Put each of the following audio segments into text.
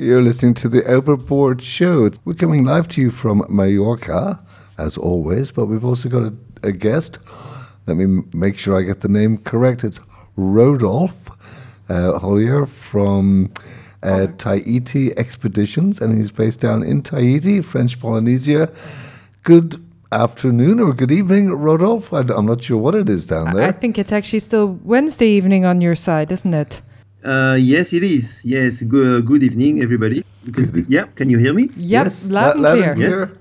You're listening to the Overboard Show. We're coming live to you from Mallorca, as always, but we've also got a, a guest. Let me make sure I get the name correct. It's Rodolphe uh, Hollier from uh, Tahiti Expeditions, and he's based down in Tahiti, French Polynesia. Good afternoon or good evening, Rodolphe. I, am not sure what it is down there. I think it's actually still Wednesday evening on your side, isn't it? Uh, yes, it is. Yes, good, good evening, everybody. Because good. yeah, can you hear me? Yep, yes, loud, and loud clear. And clear. Yes.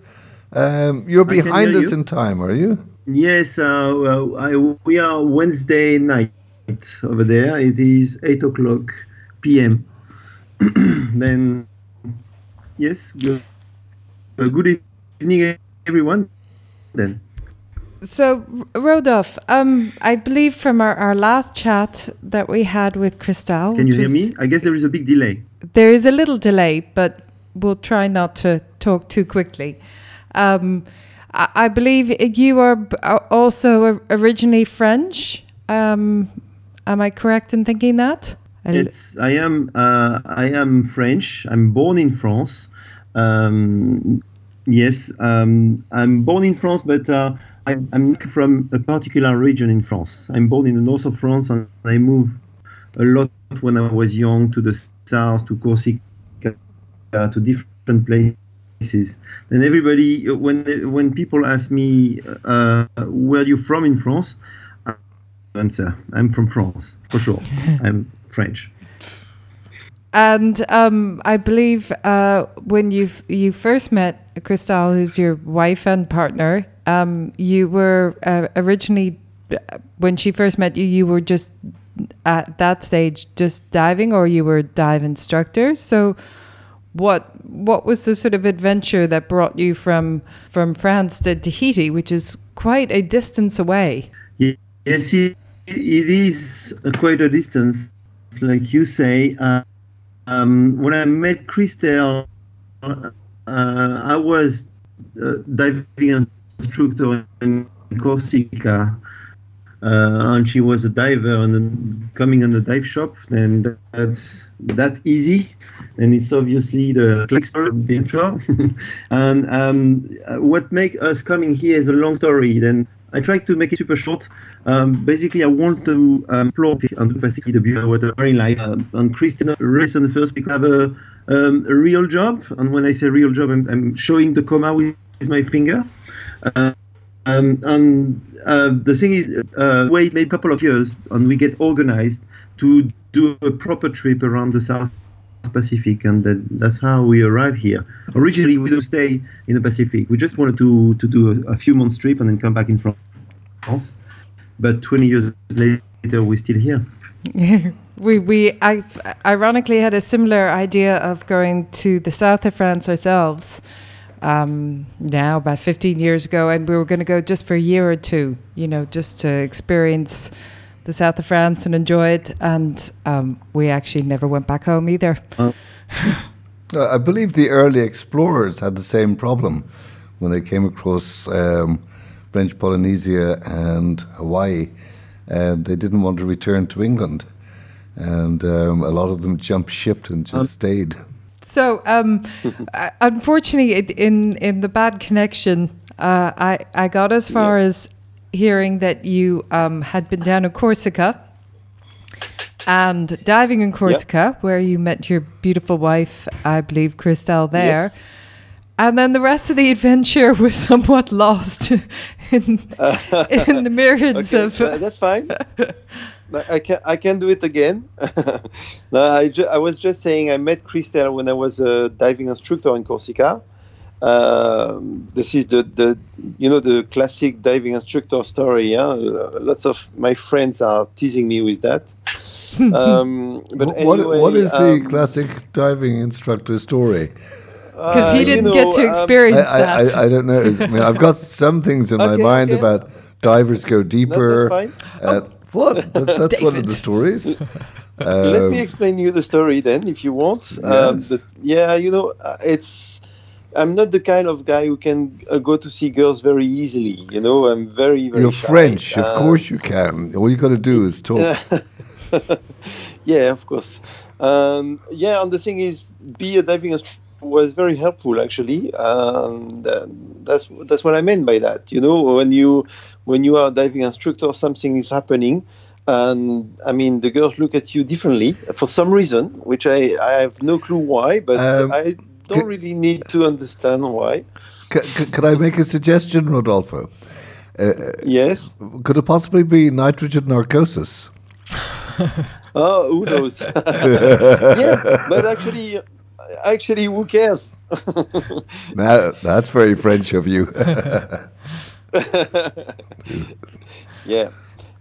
Um, you're behind us you. in time, are you? Yes, uh, well, I, we are Wednesday night over there. It is eight o'clock p.m. then, yes, good, uh, good evening, everyone. Then. So, Rodolphe, um, I believe from our, our last chat that we had with Christelle. Can you hear me? I guess there is a big delay. There is a little delay, but we'll try not to talk too quickly. Um, I, I, believe you are also originally French. Um, am I correct in thinking that? Yes, I am. Uh, I am French. I'm born in France. Um, yes, um, I'm born in France, but. Uh, I'm from a particular region in France. I'm born in the north of France, and I moved a lot when I was young to the south, to Corsica, to different places. And everybody, when when people ask me uh, where are you from in France, I answer I'm from France for sure. I'm French. And um, I believe uh, when you you first met Christelle, who's your wife and partner, um, you were uh, originally when she first met you. You were just at that stage just diving, or you were dive instructor. So, what what was the sort of adventure that brought you from from France to Tahiti, which is quite a distance away? Yes, it, it is quite a distance, like you say. Uh, um, when I met Christelle, uh, I was uh, diving instructor in Corsica, uh, and she was a diver and coming on the dive shop, and that's that easy. And it's obviously the click story of the intro. and um, what make us coming here is a long story. Then I try to make it super short. Um, basically, I want to um, explore and to basically the beauty of water marine life. Uh, and Christina reason first because I have a, um, a real job. And when I say real job, I'm, I'm showing the comma with my finger. Um, and uh, the thing is, uh, wait maybe a couple of years, and we get organized to do a proper trip around the South Pacific, and that, that's how we arrive here. Originally, we don't stay in the Pacific. We just wanted to to do a, a few months trip and then come back in France. But 20 years later, we're still here. we we I ironically had a similar idea of going to the south of France ourselves. Um, now about 15 years ago, and we were going to go just for a year or two, you know, just to experience the south of France and enjoy it. And um, we actually never went back home either. Uh, I believe the early explorers had the same problem when they came across um, French Polynesia and Hawaii. Um, they didn't want to return to England. And um, a lot of them jumped ship and just um, stayed. So, um, unfortunately, in in the bad connection, uh, I I got as far yeah. as hearing that you um, had been down in Corsica and diving in Corsica, yep. where you met your beautiful wife, I believe, Christelle, there. Yes. And then the rest of the adventure was somewhat lost in, uh, in the myriads okay, of. Uh, that's fine. I can I can do it again. no, I, ju- I was just saying I met Christelle when I was a diving instructor in Corsica, um, this is the, the you know the classic diving instructor story. Yeah, lots of my friends are teasing me with that. Um, but what, anyway, what is the um, classic diving instructor story? Because uh, he didn't you know, get to um, experience I, that. I, I, don't know. I mean, I've got some things in okay, my mind okay. about divers go deeper. No, uh, oh. What? That, that's one of the stories. Let me um, explain you the story then, if you want. Um, yes. yeah, you know, uh, it's I'm not the kind of guy who can uh, go to see girls very easily. You know, I'm very, very. You're shy. French, of uh, course you can. All you got to do is talk. yeah, of course. Um, yeah, and the thing is, be a diving instructor was very helpful actually, and uh, that's that's what I meant by that. You know, when you when you are a diving instructor, something is happening, and I mean the girls look at you differently for some reason, which I I have no clue why, but Um, I don't really need to understand why. C- c- could I make a suggestion, Rodolfo? Yes. Could it possibly be nitrogen narcosis? Oh, who knows? yeah, but actually, actually, who cares? That's very French of you. yeah.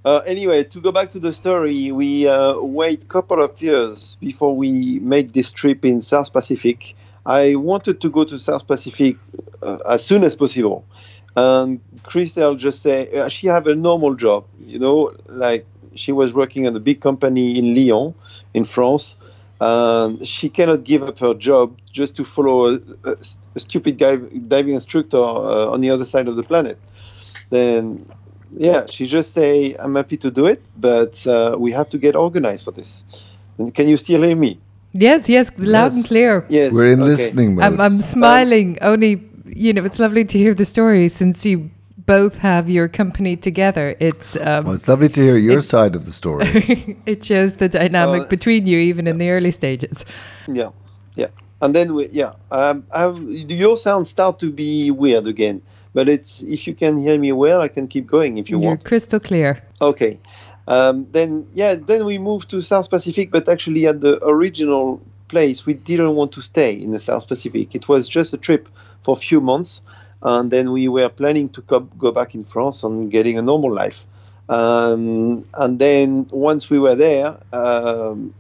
Uh, anyway, to go back to the story, we uh, wait a couple of years before we make this trip in South Pacific. I wanted to go to South Pacific uh, as soon as possible, and Christelle just said uh, she have a normal job, you know, like she was working in a big company in Lyon, in France. And she cannot give up her job just to follow a, a, a stupid guy, diving instructor uh, on the other side of the planet. Then yeah, she just say, "I'm happy to do it, but uh, we have to get organized for this." And can you still hear me? Yes, yes, loud and clear. Yes. We're in okay. listening mode. I'm, I'm smiling. Only, you know, it's lovely to hear the story since you both have your company together. It's well, um, it's lovely to hear your It- side of the story. it shows the dynamic Uh, between you, even in the early stages. Yeah, yeah. And then we, yeah, um, I've, your sound start to be weird again. But it's if you can hear me well, I can keep going if you You're want. crystal clear. Okay. Um, then yeah, then we moved to South Pacific, but actually at the original place, we didn't want to stay in the South Pacific. It was just a trip for a few months, and then we were planning to co- go back in France and getting a normal life. Um, and then once we were there, um,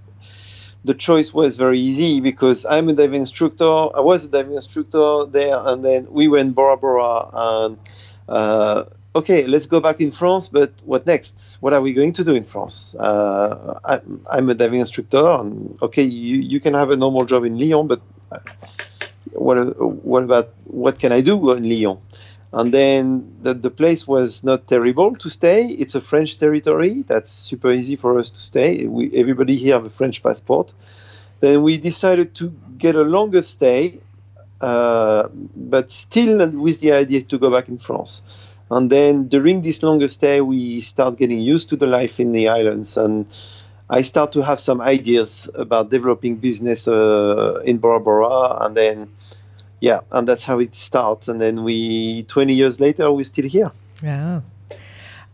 the choice was very easy because I'm a diving instructor. I was a diving instructor there, and then we went Bora Bora and. Uh, okay, let's go back in France, but what next? What are we going to do in France? Uh, I, I'm a diving instructor, and okay, you, you can have a normal job in Lyon, but uh, what, what about what can I do in Lyon? And then the, the place was not terrible to stay. It's a French territory. That's super easy for us to stay. We, everybody here have a French passport. Then we decided to get a longer stay, uh, but still with the idea to go back in France. And then during this longer stay, we start getting used to the life in the islands, and I start to have some ideas about developing business uh, in Bora and then yeah, and that's how it starts. And then we, 20 years later, we're still here. Yeah.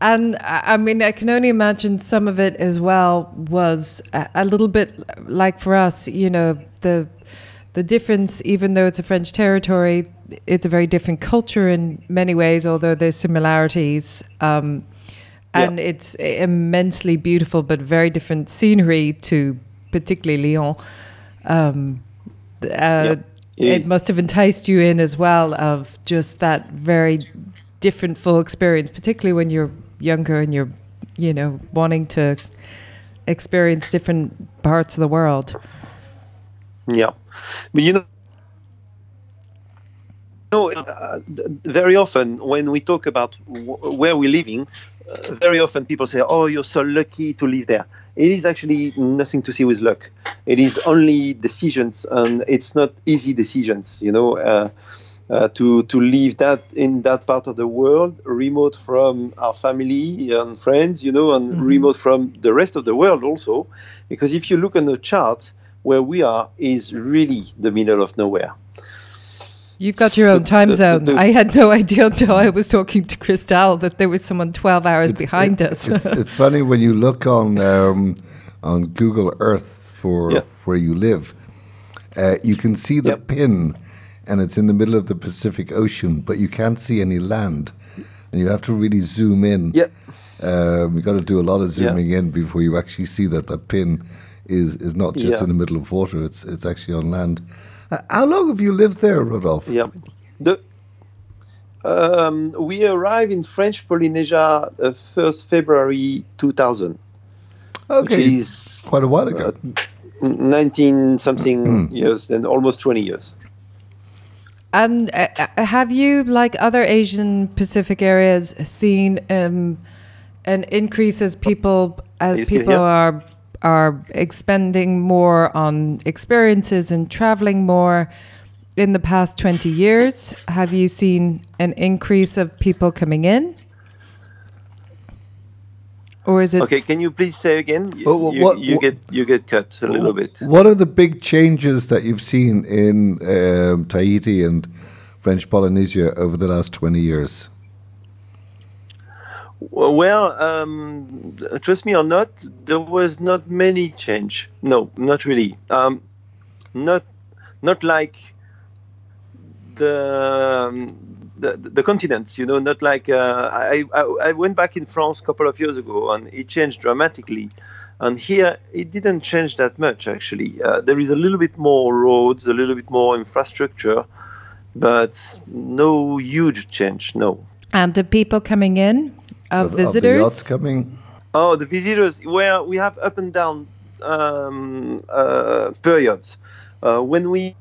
And I mean, I can only imagine some of it as well was a, a little bit like for us, you know, the the difference, even though it's a French territory, it's a very different culture in many ways, although there's similarities. Um, and it's immensely beautiful, but very different scenery to particularly Lyon. Um, uh, Yeah, it it must have enticed you in as well of just that very different full experience, particularly when you're younger and you're, you know, wanting to experience different parts of the world. Yeah, but you know, no, uh, very often when we talk about w- where we're living, uh, very often people say, "Oh, you're so lucky to live there." It is actually nothing to see with luck. It is only decisions, and it's not easy decisions. You know, uh, uh, to to live that in that part of the world, remote from our family and friends. You know, and remote from the rest of the world also, because if you look on the chart, where we are is really the middle of nowhere. You've got your own The- time the- zone. the- I had no idea until I was talking to Christelle that there was someone 12 hours behind us. it's, it's funny when you look on um, on Google Earth for Yeah. where you live. Uh, you can see the Yep. pin, and it's in the middle of the Pacific Ocean, but you can't see any land, and you have to really zoom in. Yeah. Um, you got to do a lot of Yeah. zooming in before you actually see that the pin is is not just Yeah. in the middle of water; it's it's actually on land. Uh, how long have you lived there, Rodolphe? Yeah. The um, we arrived in French Polynesia uh, first February 2000, Okay, which is quite a while ago. uh, 19 something years and almost 20 years. And uh, uh, have you, like other Asian Pacific areas, seen um, an increase as people as people are are expending more on experiences and traveling more in the past 20 years? Have you seen an increase of people coming in? Or is it Okay, can you please say again? You, Well, well, you, what- you what- get you get cut a little bit. What are the big changes that you've seen in um, Tahiti and French Polynesia over the last 20 years? Well, um, trust me or not, there was not many change. No, not really. Um, not not like the um, the, the continents. You know, not like uh, I, I I went back in France a couple of years ago and it changed dramatically. And here it didn't change that much actually. Uh, there is a little bit more roads, a little bit more infrastructure, but no huge change. No. and the people coming in of, Of- of the yachts visitors? coming? Oh, the visitors. Well, we have up and down um, uh, periods. Uh, when we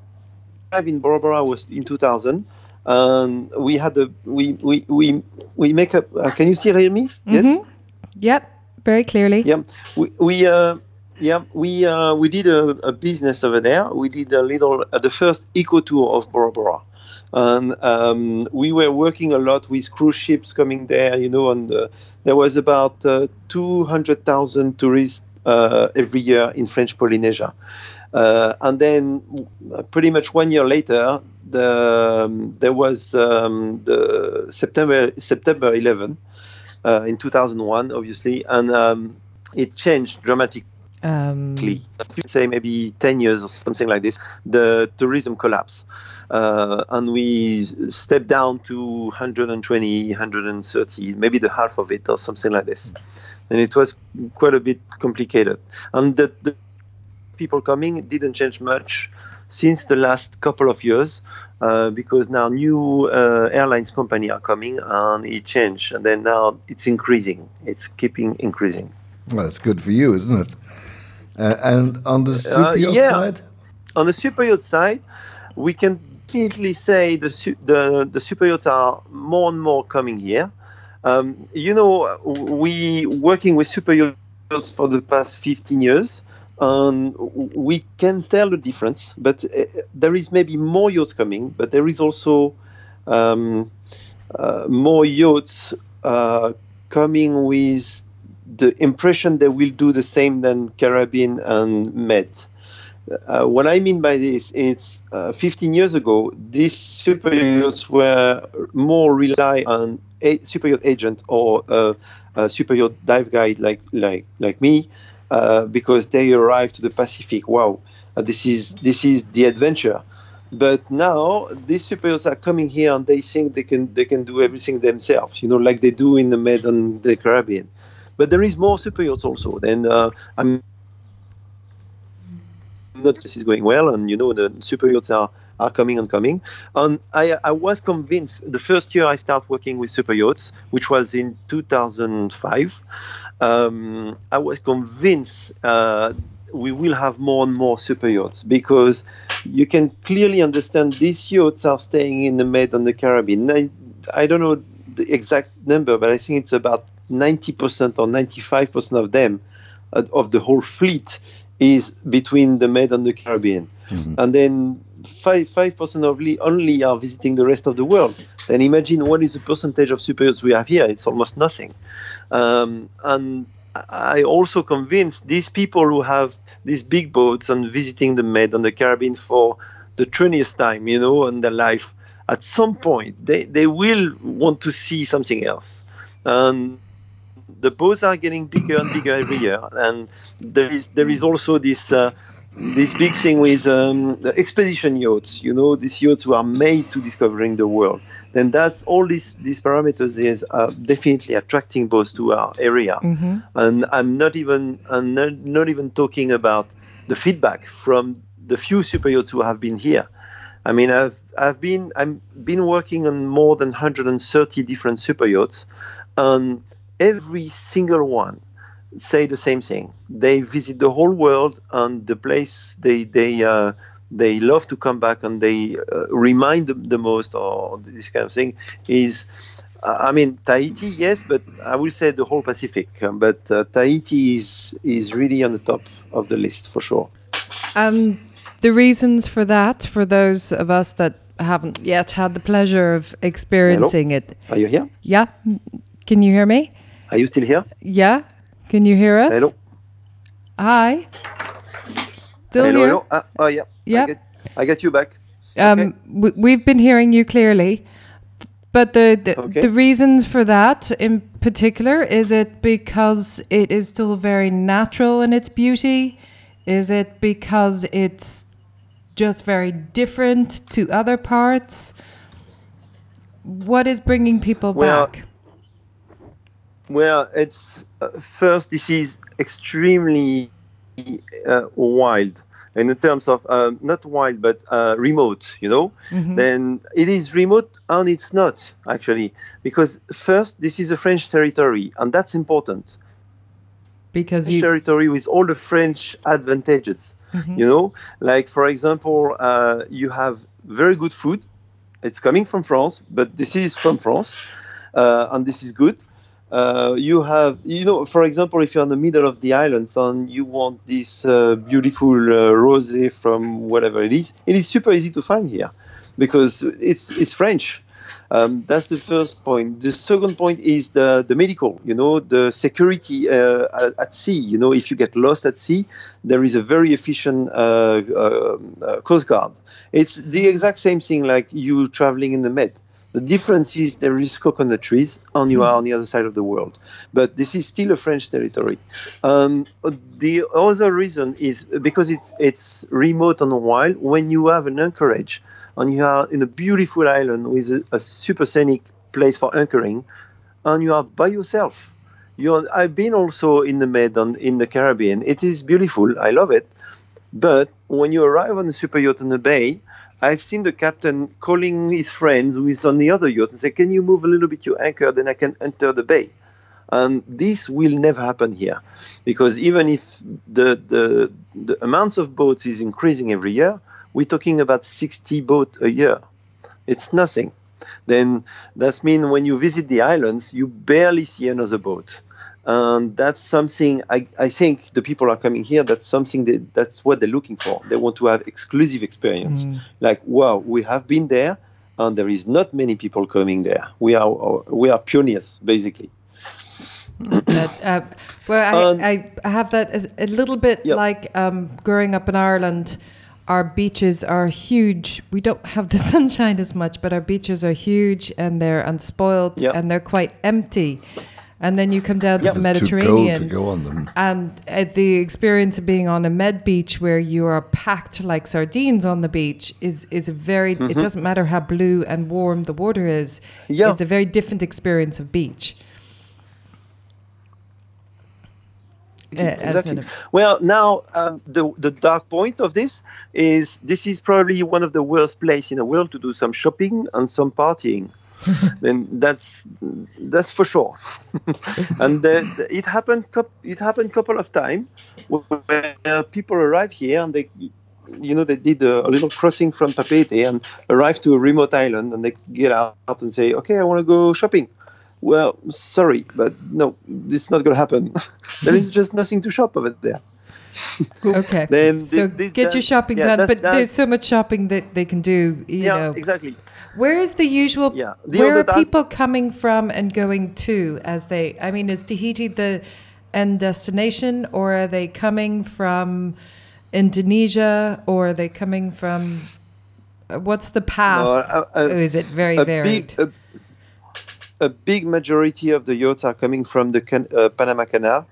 have in Bora Bora was in 2000, and we had a we we we we make up. Uh, can you still hear me? Yes. Mhm. Yep, very clearly. Yep. we we uh, yeah we uh, we did a, a business over there. We did a little uh, the first eco tour of Bora Bora, and um, we were working a lot with cruise ships coming there. You know, and uh, there was about uh, two hundred thousand tourists uh, every year in French Polynesia. Uh, and then, uh, pretty much one year later, the, um, there was um, the September September 11 uh, in 2001, obviously, and um, it changed dramatically. Um, Say maybe 10 years or something like this. The tourism collapse, uh, and we stepped down to 120, 130, maybe the half of it or something like this. And it was quite a bit complicated. And the, the people coming didn't change much since the last couple of years uh, because now new uh, airlines company are coming and it changed and then now it's increasing it's keeping increasing Well, that's good for you, isn't it? Uh, and on the super Uh, yacht yeah. side? on the super yacht side we can definitely say the su- the, the super yachts are more and more coming here um, you know we working with super yachts for the past 15 years and we can tell the difference but uh, there is maybe more yachts coming but there is also um, uh, more yachts uh, coming with the impression they will do the same than Caribbean and Med. Uh, what I mean by this is uh, 15 years ago, these super yachts were more rely on a super yacht agent or uh, a super yacht dive guide like like like me, uh, because they arrive to the Pacific. Wow, uh, this is this is the adventure. But now these super yachts are coming here and they think they can they can do everything themselves. You know, like they do in the Med and the Caribbean. But there is more super yachts also. Then uh, I'm not this is going well, and you know the super yachts are, are coming and coming. And I, I was convinced the first year I started working with super yachts, which was in 2005. Um, I was convinced uh, we will have more and more super yachts because you can clearly understand these yachts are staying in the Med and the Caribbean. I, I don't know the exact number, but I think it's about 90% or 95% of them, uh, of the whole fleet, is between the Med and the Caribbean. And then five five percent only only are visiting the rest of the world. Then imagine what is the percentage of super yachts we have here? It's almost nothing. Um, and I also convinced these people who have these big boats and visiting the Med and the Caribbean for the 20th time, you know, in their life, at some point they, they will want to see something else. And the boats are getting bigger and bigger every year, and there is there is also this uh, this big thing with um, the expedition yachts. You know, these yachts who are made to discovering the world. Then that's all these these parameters is uh, definitely attracting boats to our area. And I'm not even I'm not, not even talking about the feedback from the few super yachts who have been here. I mean, I've I've been I'm been working on more than 130 different super yachts, and every single one say the same thing. They visit the whole world, and the place they they uh, they love to come back, and they uh, remind them the most, or this kind of thing, is I mean Tahiti, yes, but I will say the whole Pacific. Um, but uh, Tahiti is is really on the top of the list for sure. Um, the reasons for that, for those of us that haven't yet had the pleasure of experiencing it. Are you here? Yeah. Can you hear me? Are you still here? Yeah. Can you hear us? Hello. Hi. Still hello, here? hello. Uh, oh yeah. Yep. I get, I get you back. Um, Okay. w- we've been hearing you clearly, but the the, Okay. the reasons for that in particular is it because it is still very natural in its beauty? Is it because it's just very different to other parts? What is bringing people Well, back? Well, it's uh, first. This is extremely uh, wild, and in terms of um, not wild but uh, remote. You know, Mhm. then it is remote and it's not actually because first this is a French territory and that's important. Because you territory with all the French advantages. Mhm. You know, like for example, uh, you have very good food. It's coming from France, but this is from France, uh, and this is good. Uh, you have, you know, for example, if you're in the middle of the islands and you want this uh, beautiful uh, rosé from whatever it is, it is super easy to find here because it's it's French. Um, that's the first point. The second point is the, the medical, you know, the security uh, at, at sea. You know, if you get lost at sea, there is a very efficient uh, uh, uh, coast guard. It's the exact same thing like you traveling in the Med. The difference is there is coconut trees and you are on the other side of the world. But this is still a French territory. Um, the other reason is because it's it's remote and wild. When you have an anchorage and you are in a beautiful island with a, a super scenic place for anchoring, and you are by yourself. You're, I've been also in the Med and in the Caribbean. It is beautiful. I love it. But when you arrive on the super yacht in the bay, I've seen the captain calling his friends who is on the other yacht and say, "Can you move a little bit your anchor? Then I can enter the bay." And this will never happen here, because even if the the, the amounts of boats is increasing every year, we're talking about 60 boats a year. It's nothing. Then that means when you visit the islands, you barely see another boat and that's something I, I think the people are coming here that's something that that's what they're looking for they want to have exclusive experience like wow we have been there and there is not many people coming there we are we are pioneers basically that, uh, well, Um, I, I have that a little bit Yep. like um, growing up in Ireland. Our beaches are huge. We don't have the sunshine as much, but our beaches are huge and they're unspoiled Yep. and they're quite empty. And then you come down to the It's too cold to Mediterranean, them. and uh, the experience of being on a med beach where you are packed like sardines on the beach is is a very. It doesn't matter how blue and warm the water is. Yeah. It's a very different experience of beach. Uh, exactly. Well, now um, the the dark point of this is this is probably one of the worst places in the world to do some shopping and some partying. then that's that's for sure. and it happened it happened couple of times where people arrive here and they you know they did a, a little crossing from Papeete and arrive to a remote island and they get out and say okay I want to go shopping. Well, sorry, but no, this is not going to happen. there is just nothing to shop over there. Okay. Then so thi- thi- get your shopping yeah, done, that's- but that's- there's so much shopping that they can do. You yeah, know, exactly. where is the usual? Yeah, the where are dark- people coming from and going to? As they, I mean, is Tahiti the end destination, or are they coming from Indonesia, or are they coming from? uh, What's the path? No, a- a- or is it very a varied? big a, a big majority of the yachts are coming from the can, uh, Panama Canal.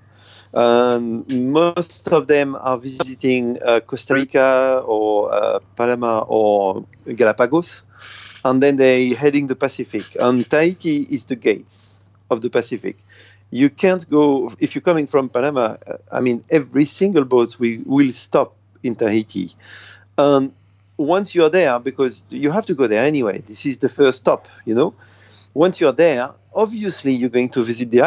Um, most of them are visiting uh, Costa Rica or uh, Panama or Galapagos, and then they heading the Pacific. And Tahiti is the gates of the Pacific. You can't go if you're coming from Panama. uh, I mean, every single boat we will stop in Tahiti. And once you're there, because you have to go there anyway, this is the first stop, you know. Once you're there, obviously you're going to visit the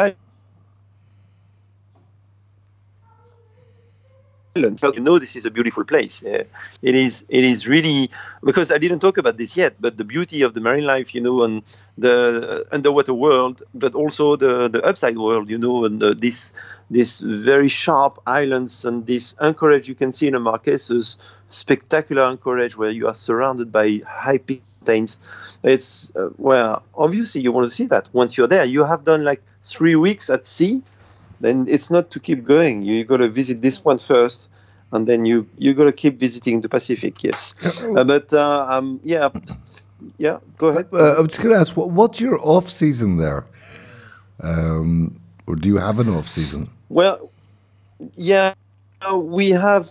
islands, you know this is a beautiful place. Uh, it is. It is really because I didn't talk about this yet, but the beauty of the marine life, you know, and the underwater world, but also the the upside world, you know, and the, this this very sharp islands and this anchorage you can see in the Marquesas, spectacular anchorage where you are surrounded by high peaks. It's uh, well, obviously you want to see that. Once you're there, you have done like three weeks at sea then it's not to keep going. You got to visit this one first, and then you you got to keep visiting the Pacific. Yes, uh, but uh, um, yeah, yeah. Go ahead. Uh, I was going to ask, what, what's your off season there? Um, or do you have an off season? Well, yeah, we have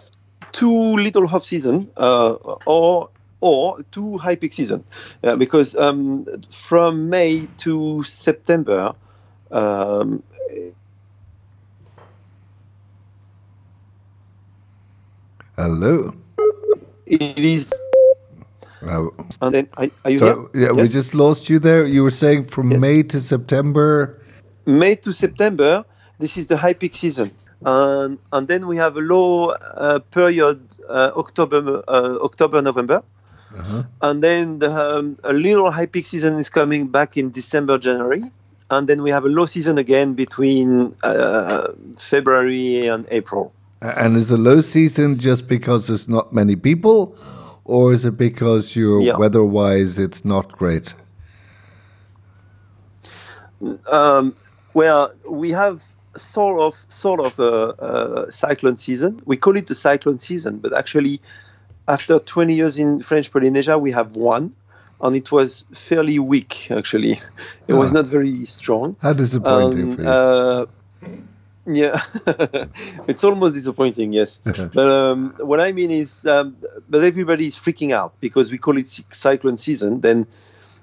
two little off season, uh, or or two high peak season, uh, because um, from May to September. Um, Hello. It is. Uh, and then, are, are you so, here? Yeah, we just lost you there. You were saying from Yes. May to September. May to September, this is the high peak season. And, and then we have a low uh, period, uh, October, uh, October, November. And then the, um, a little high peak season is coming back in December, January. And then we have a low season again between uh, February and April. And is the low season just because there's not many people, or is it because you're Yeah. weather-wise it's not great? Um, well, we have sort of sort of a, a cyclone season. We call it the cyclone season, but actually, after 20 years in French Polynesia, we have one, and it was fairly weak. Actually, it was Ah. not very strong. How disappointing Um, for you. Yeah, it's almost disappointing. Yes, but um, what I mean is, um, but everybody is freaking out because we call it cyclone season. Then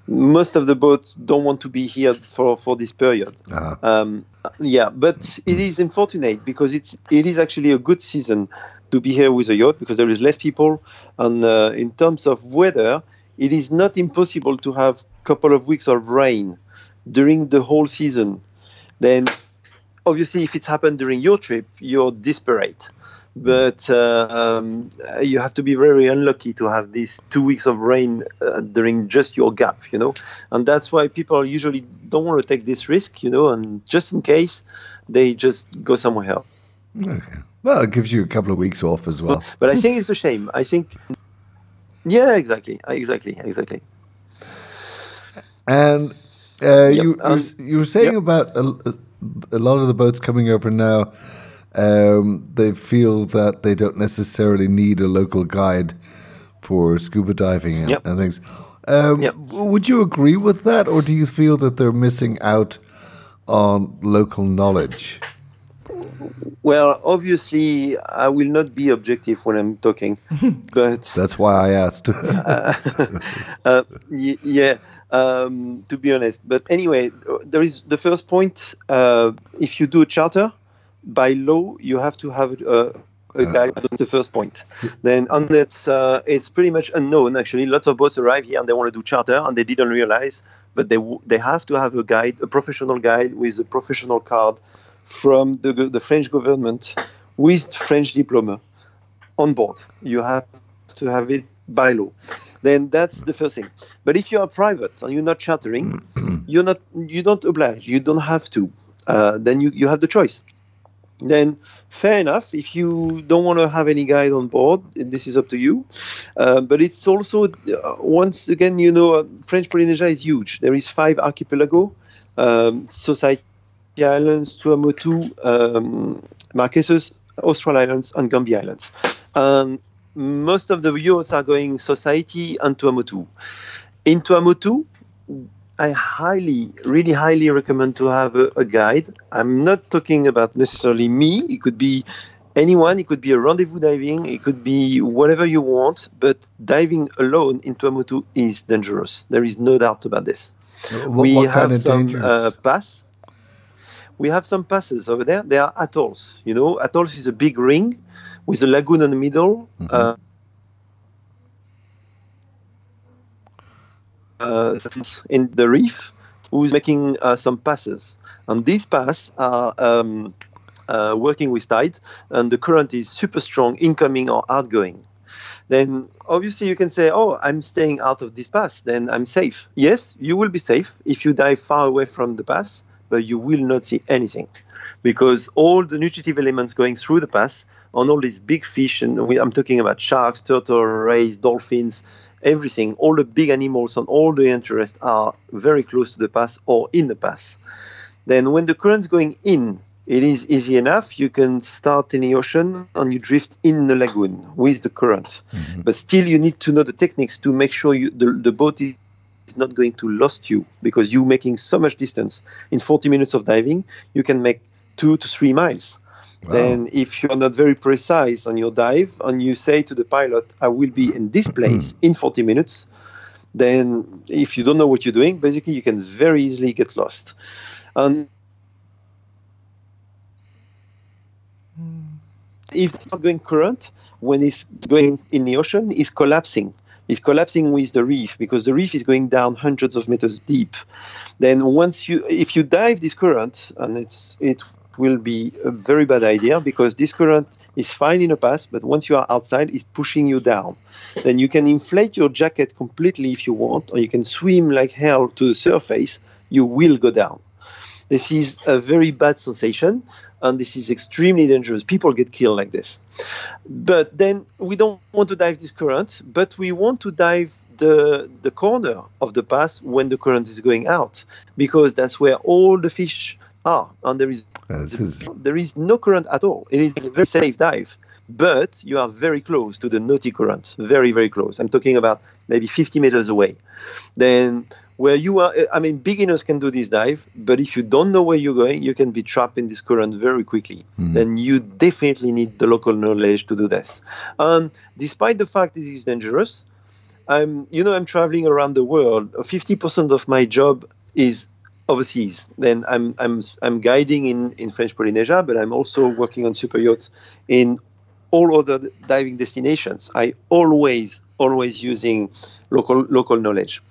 most of the boats don't want to be here for for this period. Ah. Um, yeah, but it is unfortunate because it's it is actually a good season to be here with a yacht because there is less people, and uh, in terms of weather, it is not impossible to have a couple of weeks of rain during the whole season. Then, obviously, if it's happened during your trip, you're desperate. But uh, um, you have to be very unlucky to have these two weeks of rain uh, during just your gap, you know, and that's why people usually don't want to take this risk, you know, and just in case, they just go somewhere else. Okay. Well, it gives you a couple of weeks off as well. But I think it's a shame. I think, yeah, exactly, exactly, exactly. And uh, you, um, you, you were saying yep. about a, a lot of the boats coming over now. Um, they feel that they don't necessarily need a local guide for scuba diving and, Yep. and things. Um, Yep. Would you agree with that, or do you feel that they're missing out on local knowledge? Well, obviously, I will not be objective when I'm talking, but That's why I asked. uh, y- yeah, um, to be honest. But anyway, there is the first point. Uh, if you do a charter, by law, you have to have a, a guide. That's the first point. Then, and it's uh, it's pretty much unknown. Actually, lots of boats arrive here and they want to do charter, and they didn't realize, but they w- they have to have a guide, a professional guide with a professional card from the the French government with French diploma on board. You have to have it by law. Then that's the first thing. But if you are private and you're not chartering, you're not you don't oblige. You don't have to. Uh, then you, you have the choice. Then fair enough. If you don't want to have any guide on board, this is up to you. Uh, but it's also uh, once again, you know, uh, French Polynesia is huge. There is five archipelago, um, Society Islands, Tuamotu, um, Marquesas, Austral Islands, and Gambier Islands. And most of the yachts are going Society and Tuamotu. In Tuamotu, I highly, really highly recommend to have a, a guide. I'm not talking about necessarily me. It could be anyone. It could be a rendezvous diving. It could be whatever you want. But diving alone in Tuamotu is dangerous. There is no doubt about this. what we what have some uh, pass. We have some passes over there. They are atolls. You know, atolls is a big ring with a lagoon in the middle. Uh, uh, in the reef, who's making uh, some passes, and these passes are um, uh, working with tide, and the current is super strong, incoming or outgoing. Then obviously you can say, "Oh, I'm staying out of this pass. Then I'm safe." Yes, you will be safe if you dive far away from the pass, but you will not see anything because all the nutritive elements going through the pass on all these big fish, and we, I'm talking about sharks, turtle, rays, dolphins, everything, all the big animals and all the interest are very close to the pass or in the pass. Then when the current's going in, it is easy enough. You can start in the ocean and you drift in the lagoon with the current. Mm-hmm. But still, you need to know the techniques to make sure you, the, the boat is not going to lost you because you're making so much distance. In 40 minutes of diving, you can make two to three miles. Wow. Then, if you're not very precise on your dive and you say to the pilot, I will be in this place hmm. in 40 minutes, then if you don't know what you're doing, basically you can very easily get lost. And hmm. if it's not going current, when it's going in the ocean, it's collapsing. It's collapsing with the reef because the reef is going down hundreds of meters deep. Then once you, if you dive this current, and it's it will be a very bad idea because this current is fine in a pass, but once you are outside, it's pushing you down. Then you can inflate your jacket completely if you want, or you can swim like hell to the surface. You will go down. This is a very bad sensation, and this is extremely dangerous. People get killed like this. But then we don't want to dive this current, but we want to dive the the corner of the pass when the current is going out, because that's where all the fish are, and there is, is there is no current at all. It is a very safe dive but you are very close to the naughty current, very, very close. I'm talking about maybe 50 meters away. Then where you are i mean beginners can do this dive but if you don't know where you're going you can be trapped in this current very quickly mm. then you definitely need the local knowledge to do this and despite the fact this is dangerous i'm you know i'm traveling around the world 50% of my job is overseas then i'm i'm i'm guiding in in french polynesia but i'm also working on super yachts in all other diving destinations i always always using local local knowledge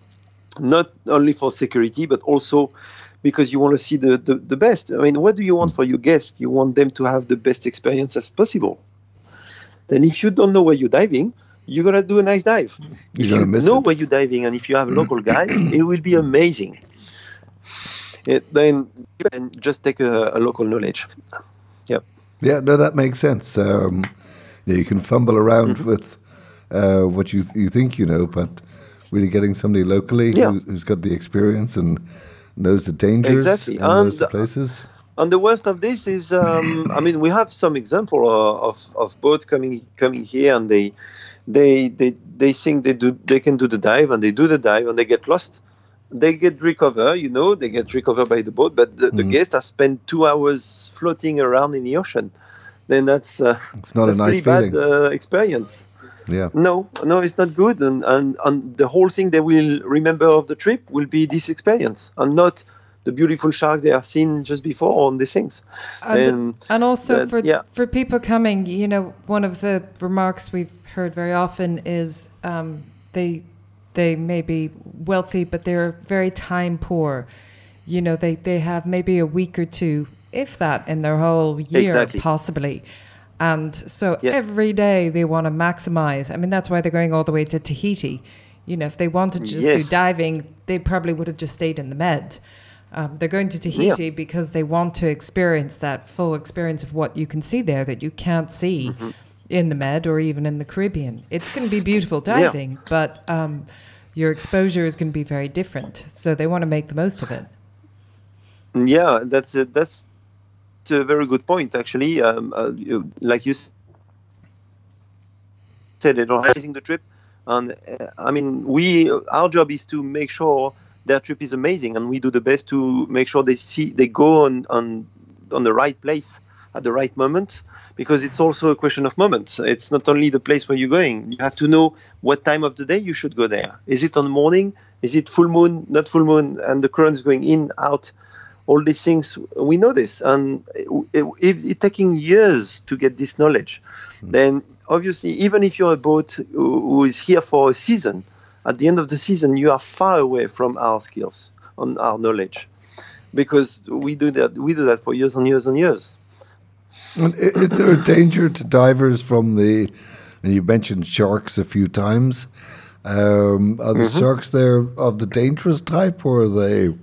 not only for security, but also because you want to see the, the, the, best. I mean, what do you want for your guests? You want them to have the best experience as possible. Then, if you don't know where you're diving, you're gonna do a nice dive. You're if you know it. where you're diving, and if you have a mm. local guide, it will be amazing. It, then, just take a, a, local knowledge. Yeah. Yeah. No, that makes sense. Um, yeah, you can fumble around mm-hmm. with uh, what you th- you think you know, but really getting somebody locally yeah. who, has got the experience and knows the dangers exactly. and, and knows the places. And the worst of this is, um, I mean, we have some example of, of boats coming coming here, and they they they they think they do they can do the dive, and they do the dive, and they get lost. They get recovered, you know, they get recovered by the boat, but the, mm. the guests have spent two hours floating around in the ocean. Then that's uh, it's not that's a nice pretty feeling. bad uh, experience. Yeah. No, no, it's not good, and, and and the whole thing they will remember of the trip will be this experience, and not the beautiful shark they have seen just before on these things. And, and, and also for yeah. for people coming, you know, one of the remarks we've heard very often is um, they they may be wealthy, but they're very time poor. You know, they they have maybe a week or two, if that, in their whole year, exactly. possibly. And so yeah. every day they want to maximize. I mean, that's why they're going all the way to Tahiti. You know, if they wanted to just yes. do diving, they probably would have just stayed in the Med. Um, they're going to Tahiti yeah. because they want to experience that full experience of what you can see there that you can't see mm-hmm. In the Med or even in the Caribbean. It's going to be beautiful diving, yeah. but um, your exposure is going to be very different. So they want to make the most of it. Yeah, that's a, that's a very good point, actually. Um, uh, you, like you said, they're organizing the trip, and uh, I mean, we our job is to make sure their trip is amazing, and we do the best to make sure they see they go on on on the right place at the right moment because it's also a question of moment. It's not only the place where you're going. You have to know what time of the day you should go there. Is it on morning? Is it full moon? Not full moon, and the current is going in out all these things we know this and if it's taking years to get this knowledge mm. then obviously even if you're a boat who is here for a season at the end of the season you are far away from our skills on our knowledge because we do that we do that for years and years and years And is there a danger to divers from the? And you mentioned sharks a few times. Um, are the sharks there of the dangerous type, or are they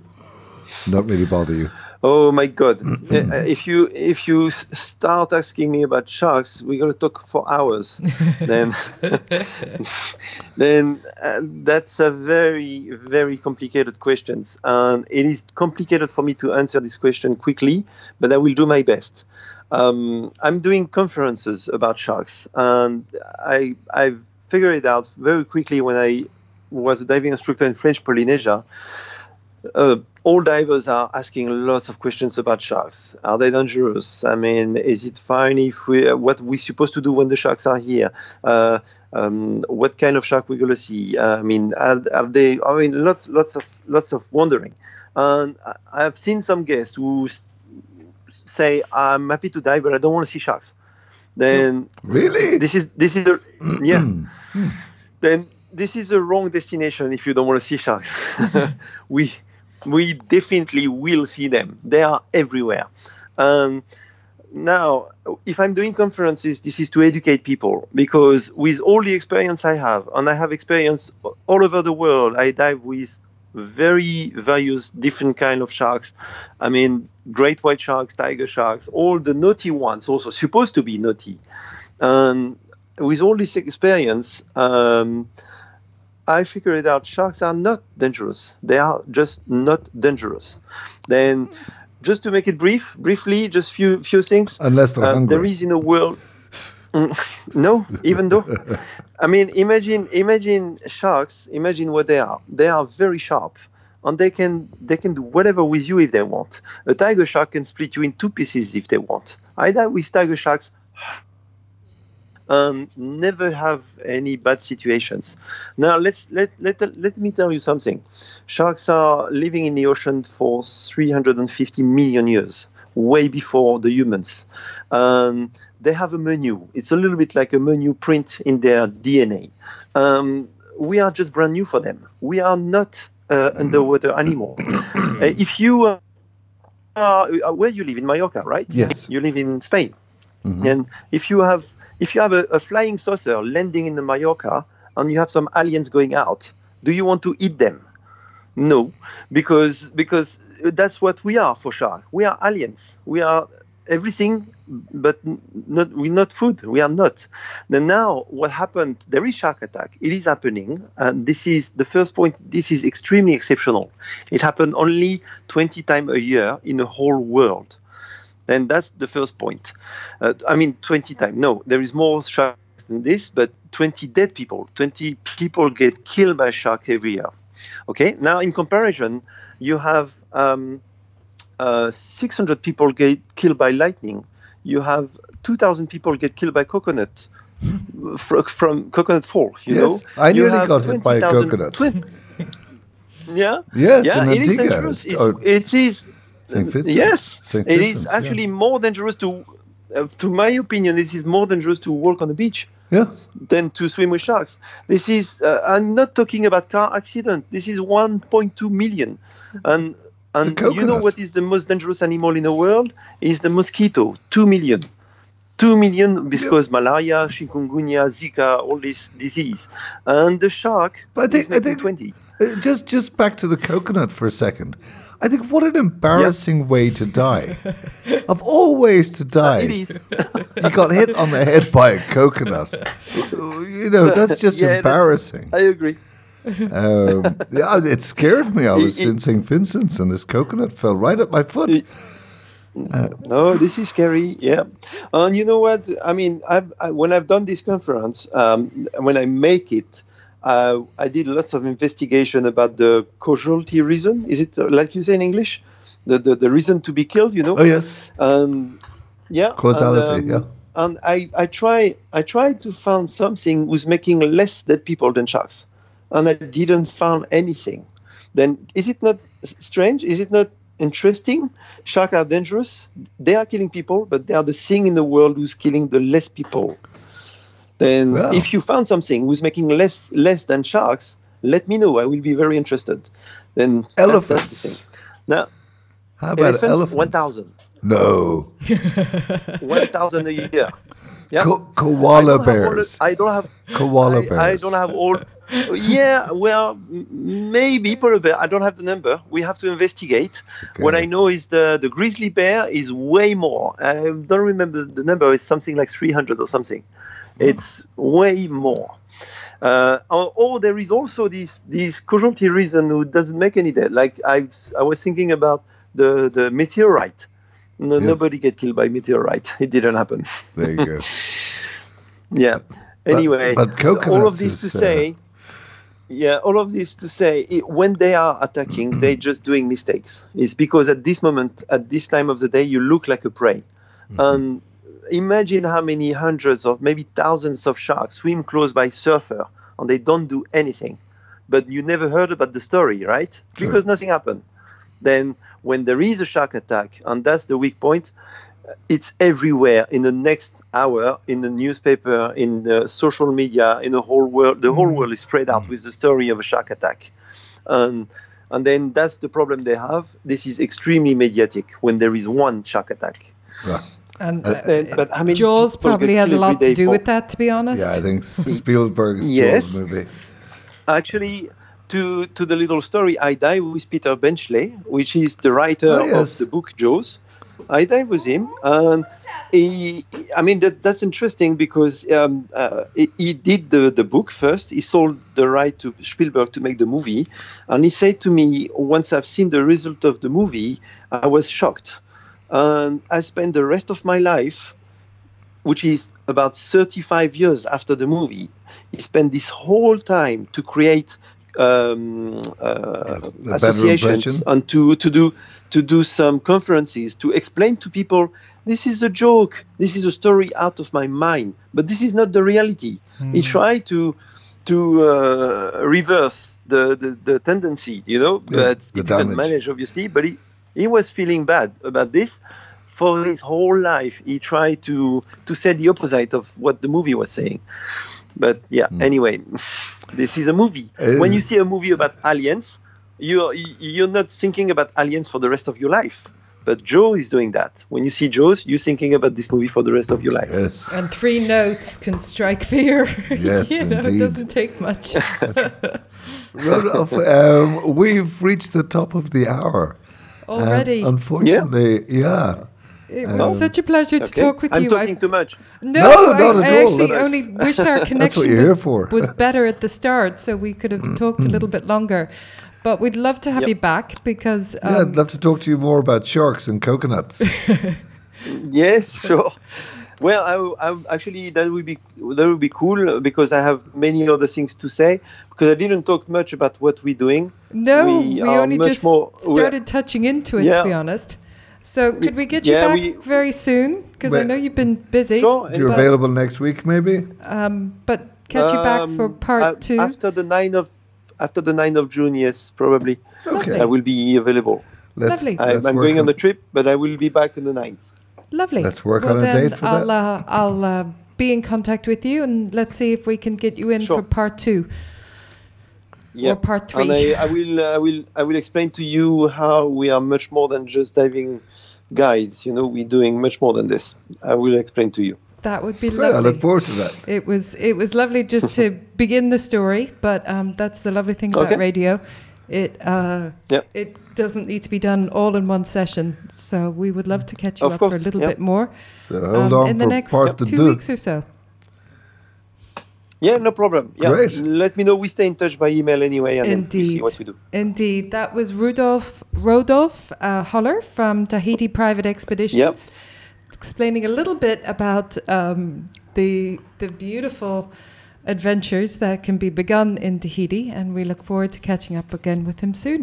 not really bother you? Oh my God! Uh, if you if you start asking me about sharks, we're gonna talk for hours. then, then uh, that's a very very complicated question, and it is complicated for me to answer this question quickly. But I will do my best. Um, I'm doing conferences about sharks, and I I've figured it out very quickly when I was a diving instructor in French Polynesia uh, all divers are asking lots of questions about sharks. Are they dangerous? I mean, is it fine if we? Uh, what we supposed to do when the sharks are here? Uh, um, what kind of shark we're gonna see? Uh, I mean, are, are they? I mean, lots, lots of, lots of wondering. And I- I've seen some guests who say, "I'm happy to dive, but I don't want to see sharks." Then Really? this is this is a yeah. then this is a wrong destination if you don't want to see sharks. we we definitely will see them. They are everywhere. Um, now, if I'm doing conferences, this is to educate people because with all the experience I have, and I have experience all over the world, I dive with very various different kind of sharks. I mean, great white sharks, tiger sharks, all the naughty ones, also supposed to be naughty. And with all this experience, um, I figured out sharks are not dangerous. They are just not dangerous. Then, just to make it brief, briefly, just few few things. Unless they're Uh, hungry. there is in a world. Mm, no, even though. I mean, imagine imagine sharks. Imagine what they are. They are very sharp, and they can they can do whatever with you if they want. A tiger shark can split you in two pieces if they want. I dive with tiger sharks. Um, never have any bad situations. Now let's let, let let me tell you something. Sharks are living in the ocean for 350 million years, way before the humans. Um, they have a menu. It's a little bit like a menu print in their DNA. Um, we are just brand new for them. We are not uh, underwater anymore. Uh, if you uh, are uh, where you live in Mallorca, right? Yes. You live in Spain, and if you have if you have a, a flying saucer landing in the Mallorca and you have some aliens going out, do you want to eat them? No, because because that's what we are for shark. We are aliens. We are everything, but not we're not food. We are not. Then now, what happened? There is shark attack. It is happening, and this is the first point. This is extremely exceptional. It happened only 20 times a year in the whole world. And that's the first point. Uh, I mean, 20 times. No, there is more sharks than this, but 20 dead people. 20 people get killed by sharks every year. Okay. Now, in comparison, you have um, uh, 600 people get killed by lightning. You have 2,000 people get killed by coconut fr- from coconut fall. You Yes, know, I nearly got hit by a coconut. yeah, Yes, yeah, it is dangerous. It's- oh, it is. Yes, it is Vincent's, yeah. actually more dangerous to, uh, to my opinion, it is more dangerous to walk on the beach Yeah. than to swim with sharks. This is. Uh, I'm not talking about car accident. This is 1.2 million, and and you know what is the most dangerous animal in the world? Is the mosquito. Two million. Two million because malaria, chikungunya, Zika, all this disease, and the shark But I think- is I think- twenty. Uh, Just just back to the coconut for a second. I think what an embarrassing way to die. of all ways to die, It is. you got hit on the head by a coconut. You know, that's just Yeah, that's- embarrassing. I agree. Um, yeah, it scared me. I was It- in St. Vincent's and this coconut fell right at my foot. It- no, this is scary. Yeah, and you know what? I mean, I've, I, when I've done this conference, um, when I make it, uh, I did lots of investigation about the casualty reason. Is it uh, like you say in English, the the, the reason to be killed? You know? oh, yes. Um, yeah. Causality, and, yeah. And I, I try I try to find something who's making less dead people than sharks, and I didn't find anything. Then is it not strange? Is it not interesting? Sharks are dangerous. They are killing people, but they are the thing in the world who's killing the less people. Then Wow. if you found something who's making less less than sharks, let me know. I will be very interested. Then that- that's the Elephants. thing. Now How about elephants, elephants? one thousand. No. 1,000 a year. Yeah. Ko- koala the- bears. I don't have Koala I, bears. I don't have all. yeah, well, maybe polar bear. I don't have the number. We have to investigate. What I know is the the grizzly bear is way more. I don't remember the number. It's something like 300 or something. It's way more. Uh, or, or there is also this this casualty reason who doesn't make any dead. Like I I was thinking about the the meteorite. No, Yeah. Nobody get killed by meteorite. It didn't happen. There you go. Yeah. Anyway, but all of this to is, uh, say, yeah, all of this to say, it, when they are attacking, they're just doing mistakes. It's because at this moment, at this time of the day, you look like a prey. Mm-hmm. And imagine how many hundreds of maybe thousands of sharks swim close by surfer and they don't do anything. But you never heard about the story, right? Sure. Because nothing happened. Then, when there is a shark attack, and that's the weak point, it's everywhere in the next hour in the newspaper in the social media in the whole world the whole world is spread out with the story of a shark attack and and then that's the problem they have this is extremely mediatic when there is one shark attack Yeah. And Uh, uh, And- but how many Jaws probably has a lot to do for- with that, to be honest. Yeah, I think Spielberg's Yes. Jaws movie. actually to to the little story i dive with peter benchley which is the writer Oh, yes. of the book jaws i dive with him and he i mean that that's interesting because um, uh, he, he did the, the book first he sold the right to spielberg to make the movie and he said to me once i've seen the result of the movie i was shocked and i spent the rest of my life which is about 35 years after the movie. He spent this whole time to create um, uh, associations and to, to do to do some conferences to explain to people this is a joke, this is a story out of my mind, but this is not the reality. He tried to to uh, reverse the, the, the tendency, you know, Yeah, but he didn't damage. manage obviously, but he, he was feeling bad about this for his whole life he tried to to say the opposite of what the movie was saying but yeah anyway this is a movie Uh, when you see a movie about aliens you're you're not thinking about aliens for the rest of your life but Jaws is doing that when you see Jaws you're thinking about this movie for the rest of your life Yes. And three notes can strike fear. Yes, you know, it indeed. doesn't take much. Rodolphe, um, we've reached the top of the hour. Already. unfortunately, yeah. It was um, such a pleasure to talk with i'm you. talking I- too much no, No, I, not at I all. actually That's- only wish our connection was, for. was better at the start, so we could have mm, talked a mm. little bit longer. But we'd love to have Yep. you back because um, yeah, I'd um, love to talk to you more about sharks and coconuts. yes sure well I, I actually that would be that would be cool because i have many other things to say because i didn't talk much about what we're doing no, we we, only just more- started touching into it, Yeah. to be honest. So could we get you back we- very soon? Because I know you've been busy. Sure, You're available next week, maybe? um, but catch you back for Um, part uh, two. after the 9th of after the 9th of june yes probably Okay. i will be available Let's, Lovely. I, let's i'm work going on the trip but i will be back on the 9th Lovely. Let's work well, on a then date for I'll, that. Uh, I'll uh, be in contact with you and let's see if we can get you in Sure. for part two yeah or part and three. I, I will i will i will explain to you how we are much more than just diving guides you know we're doing much more than this i will explain to you that would be Great, I look forward to that. It was it was lovely just to begin the story, but um, that's the lovely thing about Okay. radio. It uh, Yep. it doesn't need to be done all in one session. So we would love to catch you Of up for a little yep. bit more So hold um, on in the next part two two. weeks or so. Yeah no problem yeah Great. let me know we stay in touch by email anyway and then we see Indeed. what we do Indeed, that was Rudolf Rodolphe uh, Holler from Tahiti Private Expeditions, explaining a little bit about um, the the beautiful adventures that can be begun in Tahiti, and we look forward to catching up again with him soon.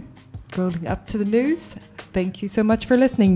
Rolling up to the news. Thank you so much for listening.